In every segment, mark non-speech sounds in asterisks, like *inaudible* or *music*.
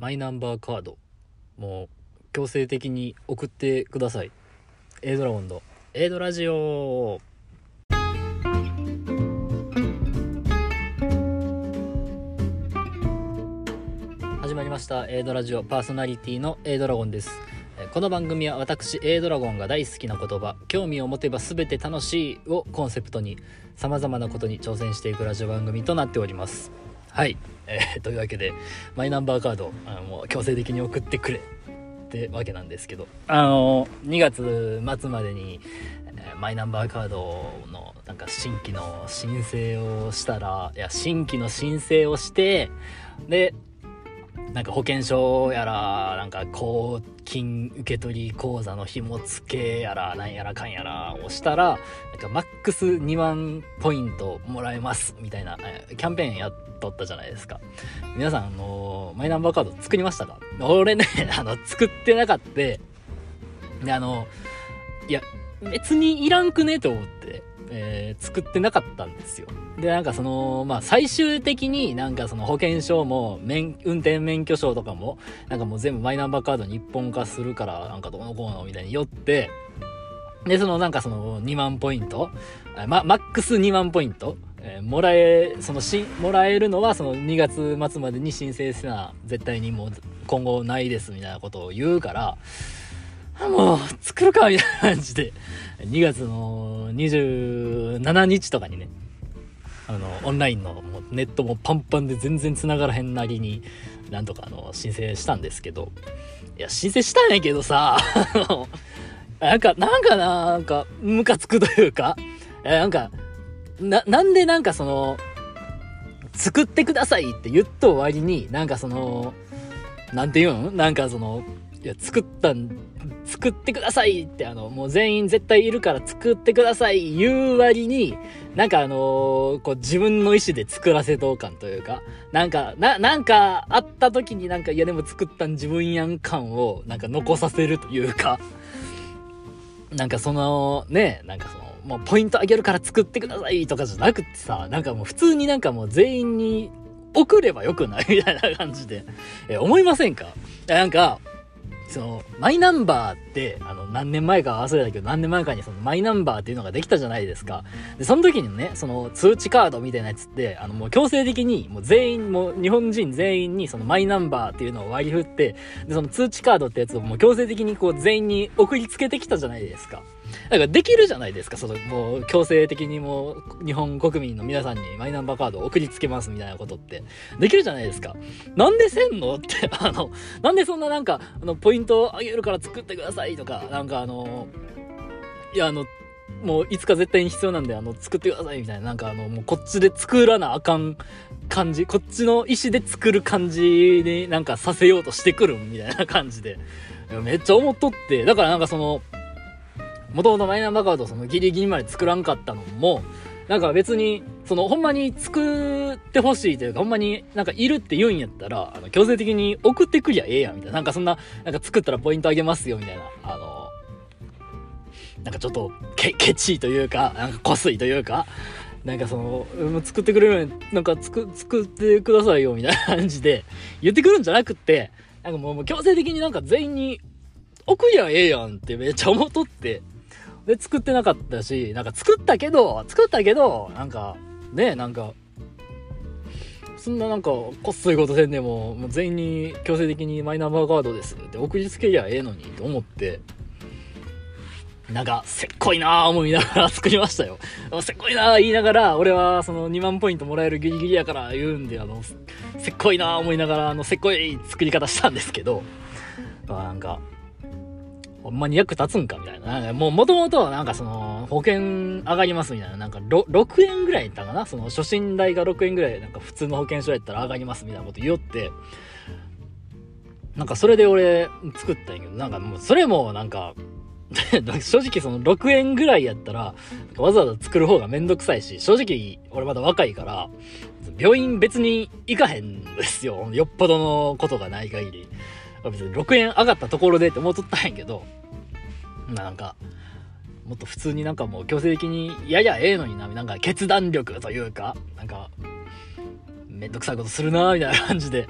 マイナンバーカードもう強制的に送ってください。A ドラゴンの A ドラジオ。始まりました。A ドラジオ。パーソナリティの A ドラゴンです。この番組は私 A ドラゴンが大好きな言葉興味を持てば全て楽しいをコンセプトに様々なことに挑戦していくラジオ番組となっております。はい、えー *laughs* というわけでマイナンバーカードあのもう強制的に送ってくれってわけなんですけど。あの2月末までにえーマイナンバーカードのなんか新規の申請をしたらいや新規の申請をしてでなんか保険証やら、なんか公金受取口座の紐付けやら、なんやらかんやらをしたら、なんかマックス2万ポイントもらえます、みたいな、キャンペーンやっとったじゃないですか。皆さん、あのマイナンバーカード作りましたか？俺ね、*laughs* あの、作ってなかった。で、あの、いや、別にいらんくねと思って、えー作ってなかったんですよ。で、なんかその、まあ、最終的になんかその保険証も、免、運転免許証とかも、なんかもう全部マイナンバーカードに一本化するから、なんかどうのこうのみたいによって、で、そのなんかその2万ポイント、ま、マックス2万ポイント、えーもらえ、そのし、もらえるのはその2月末までに申請せな、絶対にもう今後ないですみたいなことを言うから、もう作るかみたいな感じで、2月の27日とかにね、あの、オンラインのネットもパンパンで全然繋がらへんなりに、なんとかあの、申請したんですけど、いや、申請したんやけどさ、あの、なんか、なんかな、なんか、ムカつくというか、なんか、な、なんでなんかその、作ってくださいって言っと終わりに、なんかその、なんて言うんなんかその、いや、作ったん、作ってくださいって、あの、もう全員絶対いるから作ってください言う割に、なんかあのーこう自分の意思で作らせとう感というか、なんか、な、なんかあった時になんか、いやでも作ったん自分やん感をなんか残させるというか、なんかその、ね、なんかその、もうポイントあげるから作ってくださいとかじゃなくてさ、なんかもう普通になんかもう全員に送ればよくない？みたいな感じで、え、思いませんか？なんか、その、マイナンバーって、あの、何年前か忘れたけど、何年前かにそのマイナンバーっていうのができたじゃないですか。で、その時にね、その通知カードみたいなやつって、あの、もう強制的に、もう全員、もう日本人全員にそのマイナンバーっていうのを割り振って、で、その通知カードってやつをもう強制的にこう全員に送りつけてきたじゃないですか。だからできるじゃないですか、その、もう強制的にもう日本国民の皆さんにマイナンバーカードを送りつけますみたいなことって。できるじゃないですか。なんでせんのって、*laughs* あの、なんでそんななんか、あの、ポイントをあげるから作ってくださいとか、なんかあの、いや、あの、もういつか絶対に必要なんで、あの、作ってくださいみたいな、なんかあの、もうこっちで作らなあかん感じ、こっちの意思で作る感じになんかさせようとしてくるみたいな感じで、めっちゃ思っとって、だからなんかその、もともとマイナンバーカードそのギリギリまで作らんかったのも、なんか別に、そのほんまに作ってほしいというか、ほんまになんかいるって言うんやったら、あの、強制的に送ってくりゃええやんみたいな。なんかそんな、なんか作ったらポイントあげますよみたいな。あの、なんかちょっとケ、ケチというか、なんかこすいというか、なんかその、作ってくれるように、なんか作、作ってくださいよみたいな感じで言ってくるんじゃなくって、なんかもう強制的になんか全員に送りゃええやんってめっちゃ思っとって、で、作ってなかったし、なんか作ったけど、作ったけど、なんか、ね、なんか、そんななんか、こっそりことせんでも、もう全員に強制的にマイナンバーカードですって送りつけりゃええのにと思って、なんか、せっこいなぁ思いながら *laughs* 作りましたよ。せっこいなぁ言いながら、俺はその2万ポイントもらえるギリギリやから言うんで、あの、せっこいなぁ思いながら、あの、せっこい作り方したんですけど、まあなんか、ほんまに役立つんかみたいな。なんかもう元々はなんかその、保険上がりますみたいな。なんかろ6円ぐらいやったかなその初診代が6円ぐらい、なんか普通の保険証やったら上がりますみたいなこと言おって、なんかそれで俺作ったんやけど、なんかもうそれもなんか、*laughs* 正直その6円ぐらいやったら、わざわざ作る方がめんどくさいし、正直俺まだ若いから、病院別に行かへんですよ。よっぽどのことがない限り。別に6円上がったところでって思っとったんやけど、なんか、もっと普通になんかもう強制的にややええのにな、なんか決断力というか、なんか、めんどくさいことするなみたいな感じで、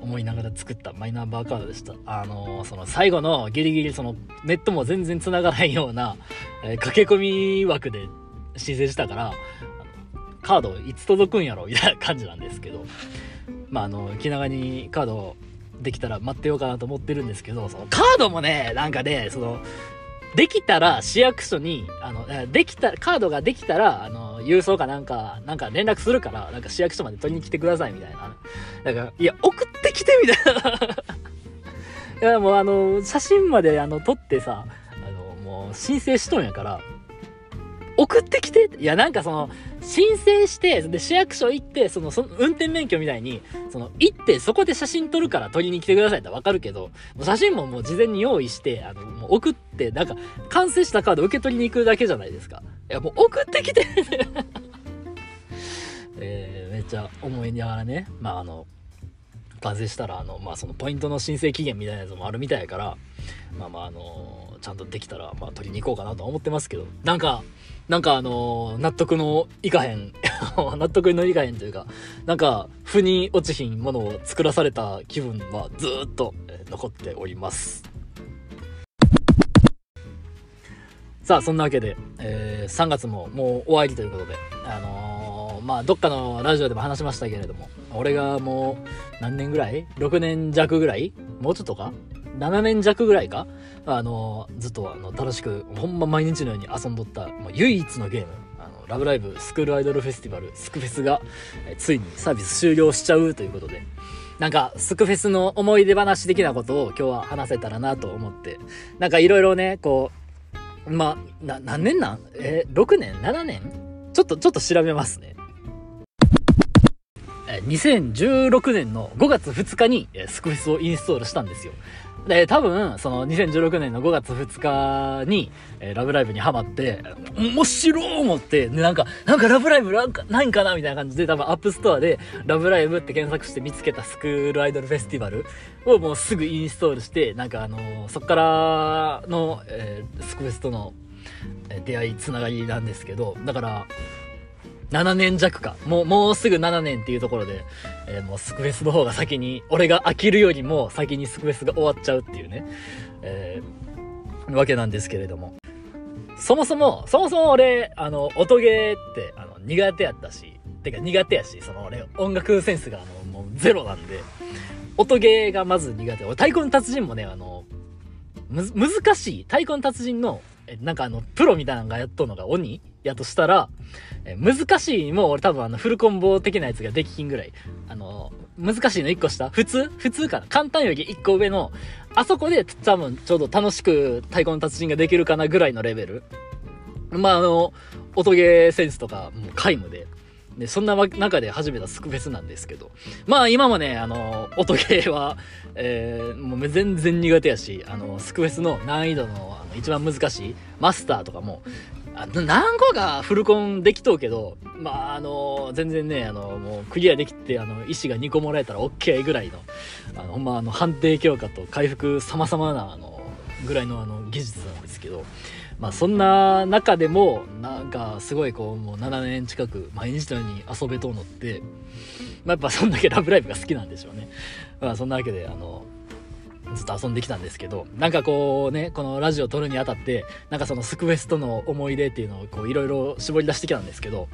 思いながら作ったマイナンバーカードでした。あのー、その最後のギリギリそのネットも全然繋がないような、えー、駆け込み枠で申請したから、カードいつ届くんやろみたいな感じなんですけど、まああの、気長にカードできたら待ってようかなと思ってるんですけど、そのカードもね、なんかね、その、できたら市役所に、あの、できた、カードができたら、あの、郵送かなんか、なんか連絡するから、なんか市役所まで取りに来てくださいみたいな。だから、いや、送ってきてみたいな。*laughs* いや、もうあの、写真まであの、撮ってさ、あの、もう申請しとんやから、送ってきていや、なんかその、申請して、で、市役所行って、その、その、運転免許みたいに、その、行って、そこで写真撮るから撮りに来てくださいってわかるけど、写真ももう事前に用意して、あの、もう送って、なんか、完成したカード受け取りに行くだけじゃないですか。いや、もう送ってきて *laughs* えー、めっちゃ思いながらね、まあ、あの、完成したら、あの、まあ、その、ポイントの申請期限みたいなやつもあるみたいやから、まあまあ、あのちゃんとできたら、まあ、取りに行こうかなとは思ってますけど、なんか、なんかあのー、納得のいかへん *laughs* 納得のいかへんというか、なんか、腑に落ちひんものを作らされた気分はずっと、残っております。さあ、そんなわけで、えー、3月ももう終わりということで、あのー、まあ、どっかのラジオでも話しましたけれども、俺がもう、何年ぐらい ?6 年弱ぐらい？もうちょっとか？7年弱ぐらいか？あの、ずっとあの楽しく、ほんま毎日のように遊んどった、もう唯一のゲーム、あの、ラブライブスクールアイドルフェスティバル、スクフェスが、えついにサービス終了しちゃうということで、なんか、スクフェスの思い出話的なことを今日は話せたらなと思って、なんかいろいろね、こう、まあ、何年なん？えー、6年 ?7 年？ちょっと、ちょっと調べますね。2016年の5月2日にスクフェスをインストールしたんですよ。で、多分、その2016年の5月2日に、えー、ラブライブにハマって、面白い思って、で、なんか、なんかラブライブなんかないんかなみたいな感じで、多分 App Store で、ラブライブって検索して見つけたスクールアイドルフェスティバルをもうすぐインストールして、なんかあのー、そっからの、えー、スクフェスとの出会い、つながりなんですけど、だから、7年弱か。もう、もうすぐ7年っていうところで、えー、もうスクフェスの方が先に、俺が飽きるよりも先にスクフェスが終わっちゃうっていうね、えー、わけなんですけれども。そもそも、そもそも俺、あの、音ゲーって、あの、苦手やったし、てか苦手やし、その俺、音楽センスが、あの、もうゼロなんで、音ゲーがまず苦手。俺、太鼓の達人もね、あの、む、難しい。太鼓の達人の、え、なんかあの、プロみたいなのがやっとるのが鬼やとしたら、難しいも俺多分あのフルコンボ的なやつができひんぐらい。あの、難しいの1個下普通？普通かな？簡単より1個上の、あそこで多分ちょうど楽しく太鼓の達人ができるかなぐらいのレベル。まああの、音ゲーセンスとかも皆無で。で、そんな中で始めたスクフェスなんですけど。まあ今もね、あの、音ゲーは、えー、もう全然苦手やし、あの、スクフェスの難易度のあの一番難しいマスターとかも、何個かフルコンできとうけど、まあ、あの、全然ね、あの、もうクリアできて、あの、石が2個もらえたら OK ぐらいの、あの、ほんま、あの、判定強化と回復様々な、あの、ぐらいの、あの、技術なんですけど、まあ、そんな中でも、なんか、すごい、こう、もう7年近く、毎日のように遊べとうのって、まあ、やっぱそんだけラブライブが好きなんでしょうね。まあ、そんなわけで、あの、ずっと遊んできたんですけど、なんかこうね、このラジオ撮るにあたって、なんかそのスクフェスとの思い出っていうのをこういろいろ絞り出してきたんですけど、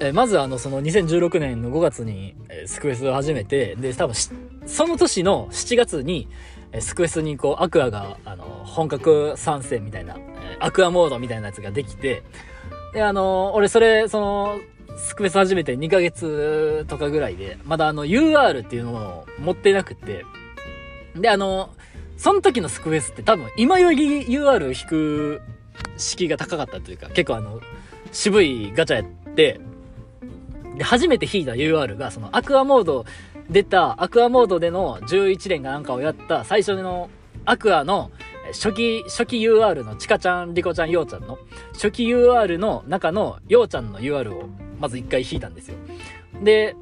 えまずあのその2016年の5月に、スクフェスを始めて、で、多分その年の7月に、スクフェスにこうアクアがあの本格参戦みたいな、アクアモードみたいなやつができて、で、あの俺それ、その、スクフェス始めて2ヶ月とかぐらいで、まだあの UR っていうのを持ってなくて、で、あの、その時のスクエスって多分今より UR 引く敷居が高かったというか、結構あの、渋いガチャやって、で、初めて引いた UR が、そのアクアモード、出たアクアモードでの11連がなんかをやった最初のアクアの初期、初期 UR のチカちゃん、リコちゃん、ヨウちゃんの初期 UR の中のヨウちゃんの UR をまず一回引いたんですよ。で、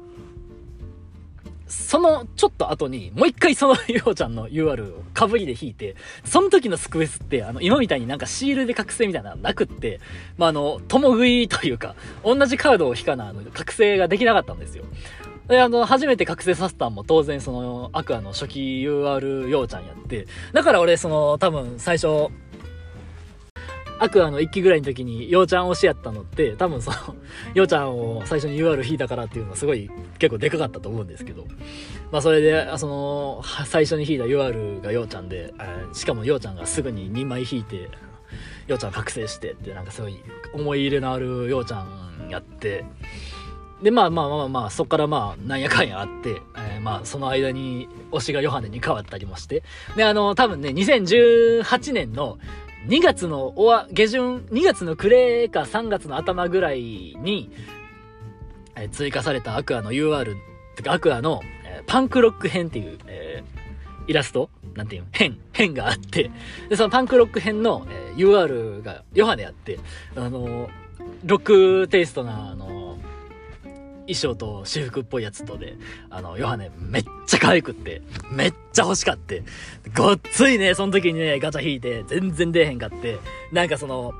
そのちょっと後に、もう一回そのヨウちゃんの UR をかぶりで引いて、その時のスクエスって、あの、今みたいになんかシールで覚醒みたいなのなくって、まあ、あの、共食いというか、同じカードを引かな、あの、覚醒ができなかったんですよ。で、あの、初めて覚醒させたんも当然その、アクアの初期 UR ようちゃんやって、だから俺その、多分最初、アクアの1期ぐらいの時に、ようちゃん推しやったのって、多分その、ようちゃんを最初に UR 引いたからっていうのはすごい結構でかかったと思うんですけど、まあそれで、その、最初に引いた UR がようちゃんで、しかもようちゃんがすぐに2枚引いて、ようちゃん覚醒してって、なんかすごい思い入れのあるようちゃんやって、で、まあまあまあまあ、そっからまあ、なんやかんやあって、えー、まあ、その間に推しがヨハネに変わったりもして、で、あの、多分ね、2018年の2月のおわ、下旬、2月の暮れか3月の頭ぐらいに、え、追加されたアクアの UR、てかアクアの、え、パンクロック編っていう、えー、イラストなんていうの？編、編があって、で、そのパンクロック編の、えー、UR がヨハネあって、あのロックテイストな、あの衣装と私服っぽいやつとで、あの、ヨハネめっちゃ可愛くって、めっちゃ欲しかって、ごっついね、その時にね、ガチャ引いて、全然出えへんかって、なんかその、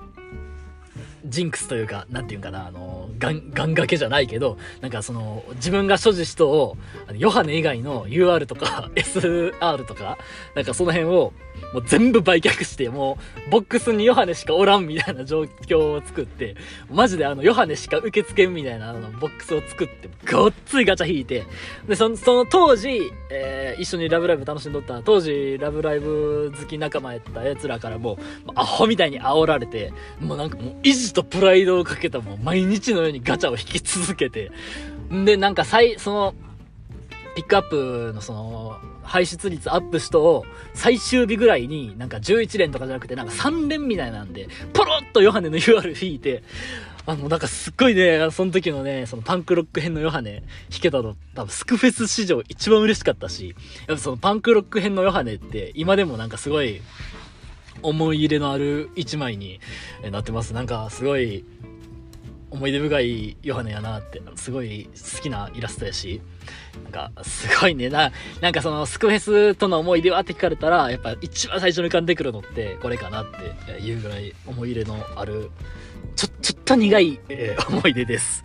ジンクスというか、なんていうかな、あの、ガン、ガン掛けじゃないけど、なんかその、自分が所持しとを、ヨハネ以外の UR とか *laughs* SR とか、なんかその辺を、もう全部売却して、もう、ボックスにヨハネしかおらんみたいな状況を作って、マジであの、ヨハネしか受け付けんみたいな、あの、ボックスを作って、ごっついガチャ引いて、で、その、その当時、えー、一緒にラブライブ楽しんどった、当時、ラブライブ好き仲間やった奴らからも、アホみたいに煽られて、もうなんかもう、とプライドをかけたもう、毎日のようにガチャを引き続けて、んで、なんか最、その、ピックアップのその、排出率アップしと、最終日ぐらいになんか11連とかじゃなくてなんか3連みたいなんで、ポロッとヨハネの UR 引いて、あの、なんかすっごいね、その時のね、そのパンクロック編のヨハネ弾けたの、多分スクフェス史上一番嬉しかったし、やっぱそのパンクロック編のヨハネって今でもなんかすごい思い入れのある一枚になってます。なんかすごい思い出深いヨハネやなって、すごい好きなイラストやし、なんか、すごいね。な、なんかその、スクフェスとの思い出はって聞かれたら、やっぱ一番最初に浮かんでくるのって、これかなっていうぐらい思い入れのある、ちょ、ちょっと苦い、えー、思い出です。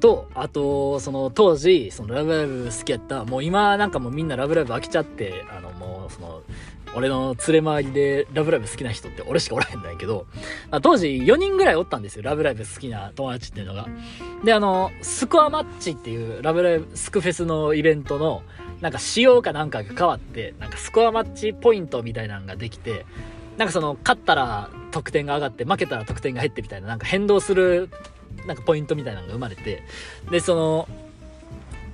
と、あと、その当時、そのラブライブ好きやった、もう今なんかもうみんなラブライブ飽きちゃって、あのもうその、俺の連れ回りでラブライブ好きな人って俺しかおらへんだけど、当時4人ぐらいおったんですよ、ラブライブ好きな友達っていうのが。で、あの、スコアマッチっていうラブライブ、スクフェスのイベントの、なんか仕様かなんかが変わって、なんかスコアマッチポイントみたいなのができて、なんかその、勝ったら得点が上がって、負けたら得点が減ってみたいな、なんか変動する、なんかポイントみたいなのが生まれて、で、その、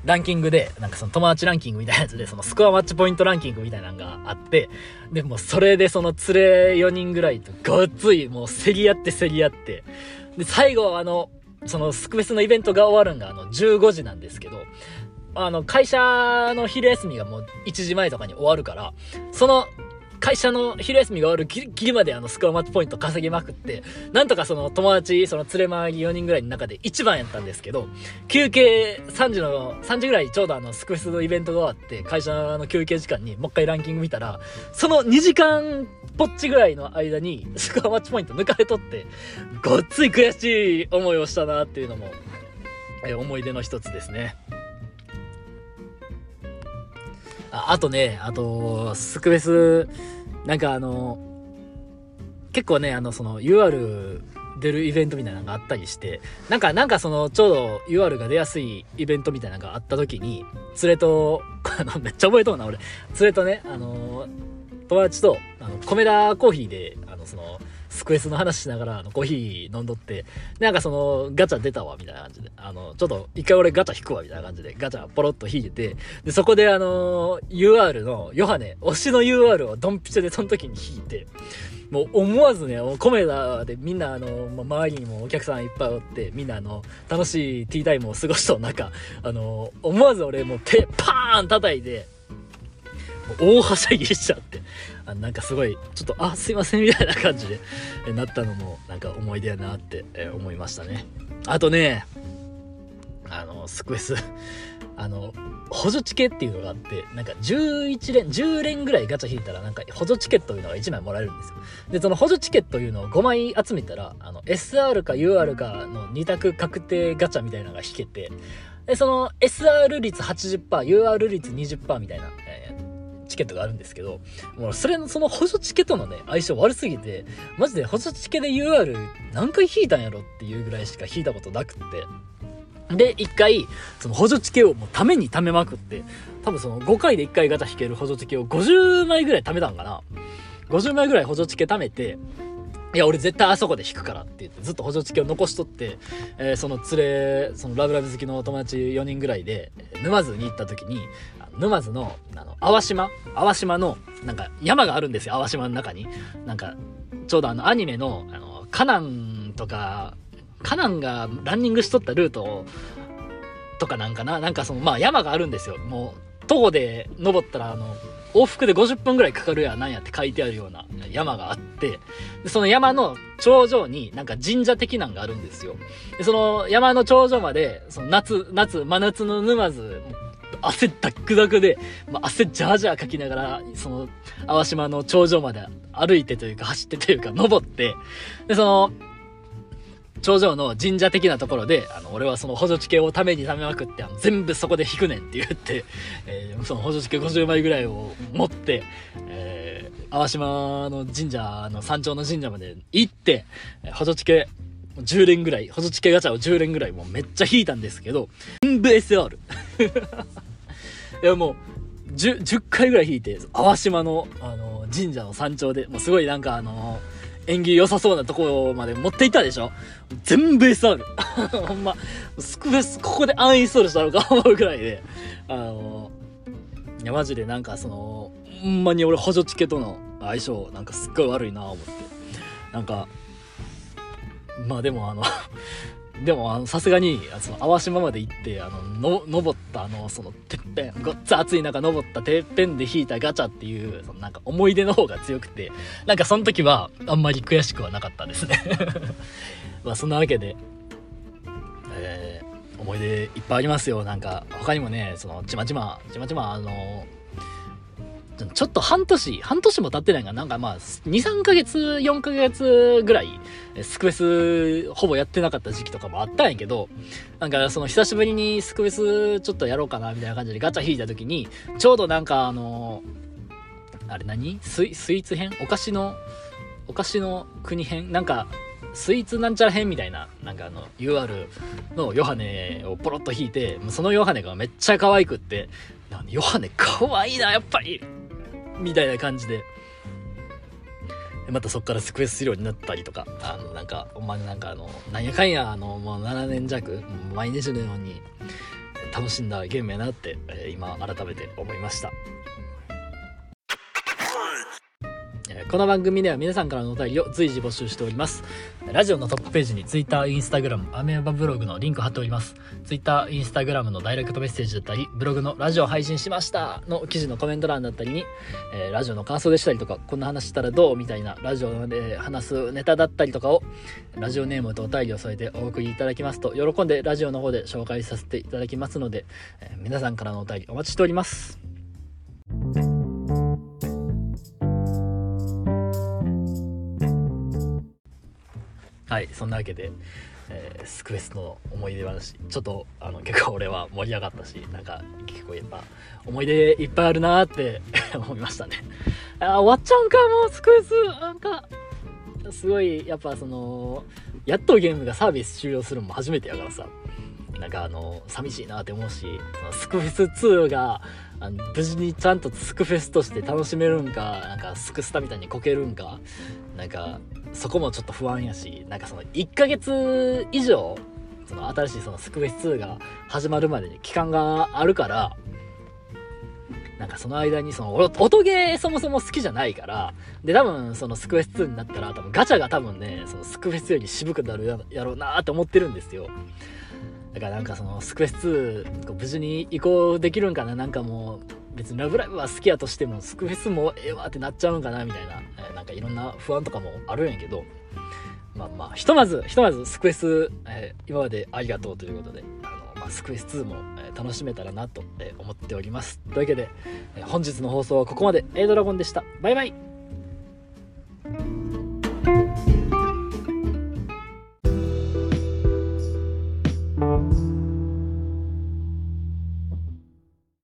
ランキングで、なんかその友達ランキングみたいなやつで、そのスコアマッチポイントランキングみたいなのがあって、で、もそれでその連れ4人ぐらいとごっつい、もう競り合って競り合って、で、最後あの、そのスクフェスのイベントが終わるんがあの15時なんですけど、あの、会社の昼休みがもう1時前とかに終わるから、その会社の昼休みが終わるギリギリまであのスコアマッチポイント稼ぎまくって、なんとかその友達、その連れ回り4人ぐらいの中で1番やったんですけど、休憩3時の、3時ぐらいちょうどあのスクフェスのイベントが終わって、会社の休憩時間にもう一回ランキング見たら、その2時間ぽっちぐらいの間にスコアマッチポイント抜かれとって、ごっつい悔しい思いをしたなっていうのも、え思い出の一つですね。ああとね、あと、スクベス、なんかあの、結構ね、あの、その UR 出るイベントみたいなのがあったりして、なんか、なんかその、ちょうど UR が出やすいイベントみたいなのがあった時に、連れと、あの、めっちゃ覚えとうな、俺。連れとね、あの、友達と、あの、米田コーヒーで、あの、その、スクエスの話しながら、あの、コーヒー飲んどって、なんかその、ガチャ出たわ、みたいな感じで、あの、ちょっと、一回俺ガチャ引くわ、みたいな感じで、ガチャポロッと引いてて、で、そこであの、UR の、ヨハネ、推しの UR をドンピシャでその時に引いて、もう思わずね、コメダでみんなあの、ま周りにもお客さんいっぱいおって、みんなあの、楽しいティータイムを過ごしと中、あの、思わず俺もう手パーン叩いて、大はしゃぎしちゃって、あなんかすごい、ちょっと、あ、すいませんみたいな感じで、えなったのも、なんか思い出やなって、え思いましたね。あとね、あの、スクエス、あの補助チケっていうのがあってなんか11連10連ぐらいガチャ引いたらなんか補助チケットというのが1枚もらえるんですよ。でその補助チケットというのを5枚集めたらあの SR か UR かの2択確定ガチャみたいなのが引けてでその SR 率 80%UR 率20%みたいな、チケットがあるんですけど、もうそれの、その補助チケとのね、相性悪すぎて、マジで補助チケで UR 何回引いたんやろっていうぐらいしか引いたことなくって。で、一回、その補助チケをもうために貯めまくって、多分その5回で1回ガチャ引ける補助チケを50枚ぐらい貯めたんかな。50枚ぐらい補助チケ貯めて、いや、俺絶対あそこで引くからって言って、ずっと補助チケを残しとって、えー、その連れ、そのラブラブ好きの友達4人ぐらいで、沼津に行った時に、沼津の、あの、淡島？淡島の、なんか山があるんですよ、淡島の中に。なんか、ちょうどあの、アニメの、あの、カナンとか、カナンがランニングしとったルートとかなんかな、なんかその、まあ山があるんですよ。もう、徒歩で登ったら、あの、往復で50分ぐらいかかるやなんやって書いてあるような山があって、でその山の頂上になんか神社的なんがあるんですよ。でその山の頂上まで、その夏、夏、真夏の沼津、汗ダックダクで、まあ、汗ジャージャーかきながら、その、淡島の頂上まで歩いてというか、走ってというか、登って、で、その、頂上の神社的なところで、あの、俺はその補助地形をために貯めまくって、あの全部そこで引くねんって言って、えー、その補助地形50枚ぐらいを持って、えー、淡島の神社の山頂の神社まで行って、補助地形10連ぐらい、補助地形ガチャを10連ぐらいもうめっちゃ引いたんですけど、全部 SR。いやもう、10, 10回ぐらい引いて、淡島の、あの、神社の山頂で、もうすごいなんかあの、縁起良さそうなところまで持っていったでしょ？全部 SR。*laughs* ほんま、スクフェス、ここでアンインストールしたのか思うぐらいで、あの、いや、マジでなんかその、ほんまに俺補助チケとの相性、なんかすっごい悪いな思って。なんか、まあでもあのでも、さすがに、その、淡島まで行って、あの、の、登った、あの、その、てっぺん、ごっつ暑い中登ったてっぺんで引いたガチャっていう、その、なんか思い出の方が強くて、なんかその時は、あんまり悔しくはなかったですね *laughs* まあ、そんなわけで、えー、思い出いっぱいありますよ。なんか、他にもね、その、ちまちま、ちまちま、あの、ちょっと半年、半年も経ってないが、なんかまあ、2、3ヶ月、4ヶ月ぐらい、スクエスほぼやってなかった時期とかもあったんやけど、なんかその久しぶりにスクエスちょっとやろうかなみたいな感じでガチャ引いた時に、ちょうどなんかあの、あれ何？スイスイーツ編？お菓子の、お菓子の国編？なんか、スイーツなんちゃら編みたいな、なんかあの、UR のヨハネをポロッと引いて、そのヨハネがめっちゃ可愛くって、ヨハネ可愛いな、やっぱり。みたいな感じで。またそっからスクエスするようになったりとか、あの、なんか、お前なんかあの、なんやかんや、あの、もう7年弱、毎日のように楽しんだゲームやなって、えー、今改めて思いました。この番組では皆さんからのお便りを随時募集しております。ラジオのトップページに Twitter、Instagram、アメーバブログのリンク貼っております。Twitter、Instagram のダイレクトメッセージだったり、ブログのラジオ配信しましたの記事のコメント欄だったりに、えー、ラジオの感想でしたりとか、こんな話したらどうみたいなラジオで話すネタだったりとかを、ラジオネームとお便りを添えてお送りいただきますと、喜んでラジオの方で紹介させていただきますので、えー、皆さんからのお便りお待ちしております。はいそんなわけで、えー、スクエスの思い出話ちょっとあの結構俺は盛り上がったしなんか結構やっぱ思い出いっぱいあるなって *laughs* 思いましたね。あ終わっちゃうんかもうスクエスなんか。すごいやっぱそのやっとゲームがサービス終了するのも初めてやからさ。なんかあの寂しいなって思うしそのスクフェス2があの無事にちゃんとスクフェスとして楽しめるんかなんかスクスタみたいにこけるんかなんかそこもちょっと不安やしなんかその1ヶ月以上その新しいそのスクフェス2が始まるまでに期間があるからなんかその間にその音ゲーそもそも好きじゃないからで多分そのスクフェス2になったら多分ガチャが多分ねそのスクフェスより渋くなるやろうなって思ってるんですよ。だからなんかそのスクエス2無事に移行できるんかななんかもう別にラブライブは好きやとしてもスクフェスもええわってなっちゃうんかなみたいな、えー、なんかいろんな不安とかもあるんやけどまあまあひとまずひとまずスクフェス、えー、今までありがとうということであの、まあ、スクエス2も、え楽しめたらなと、え思っております。というわけで、え本日の放送はここまで。A ドラゴンでした。バイバイ。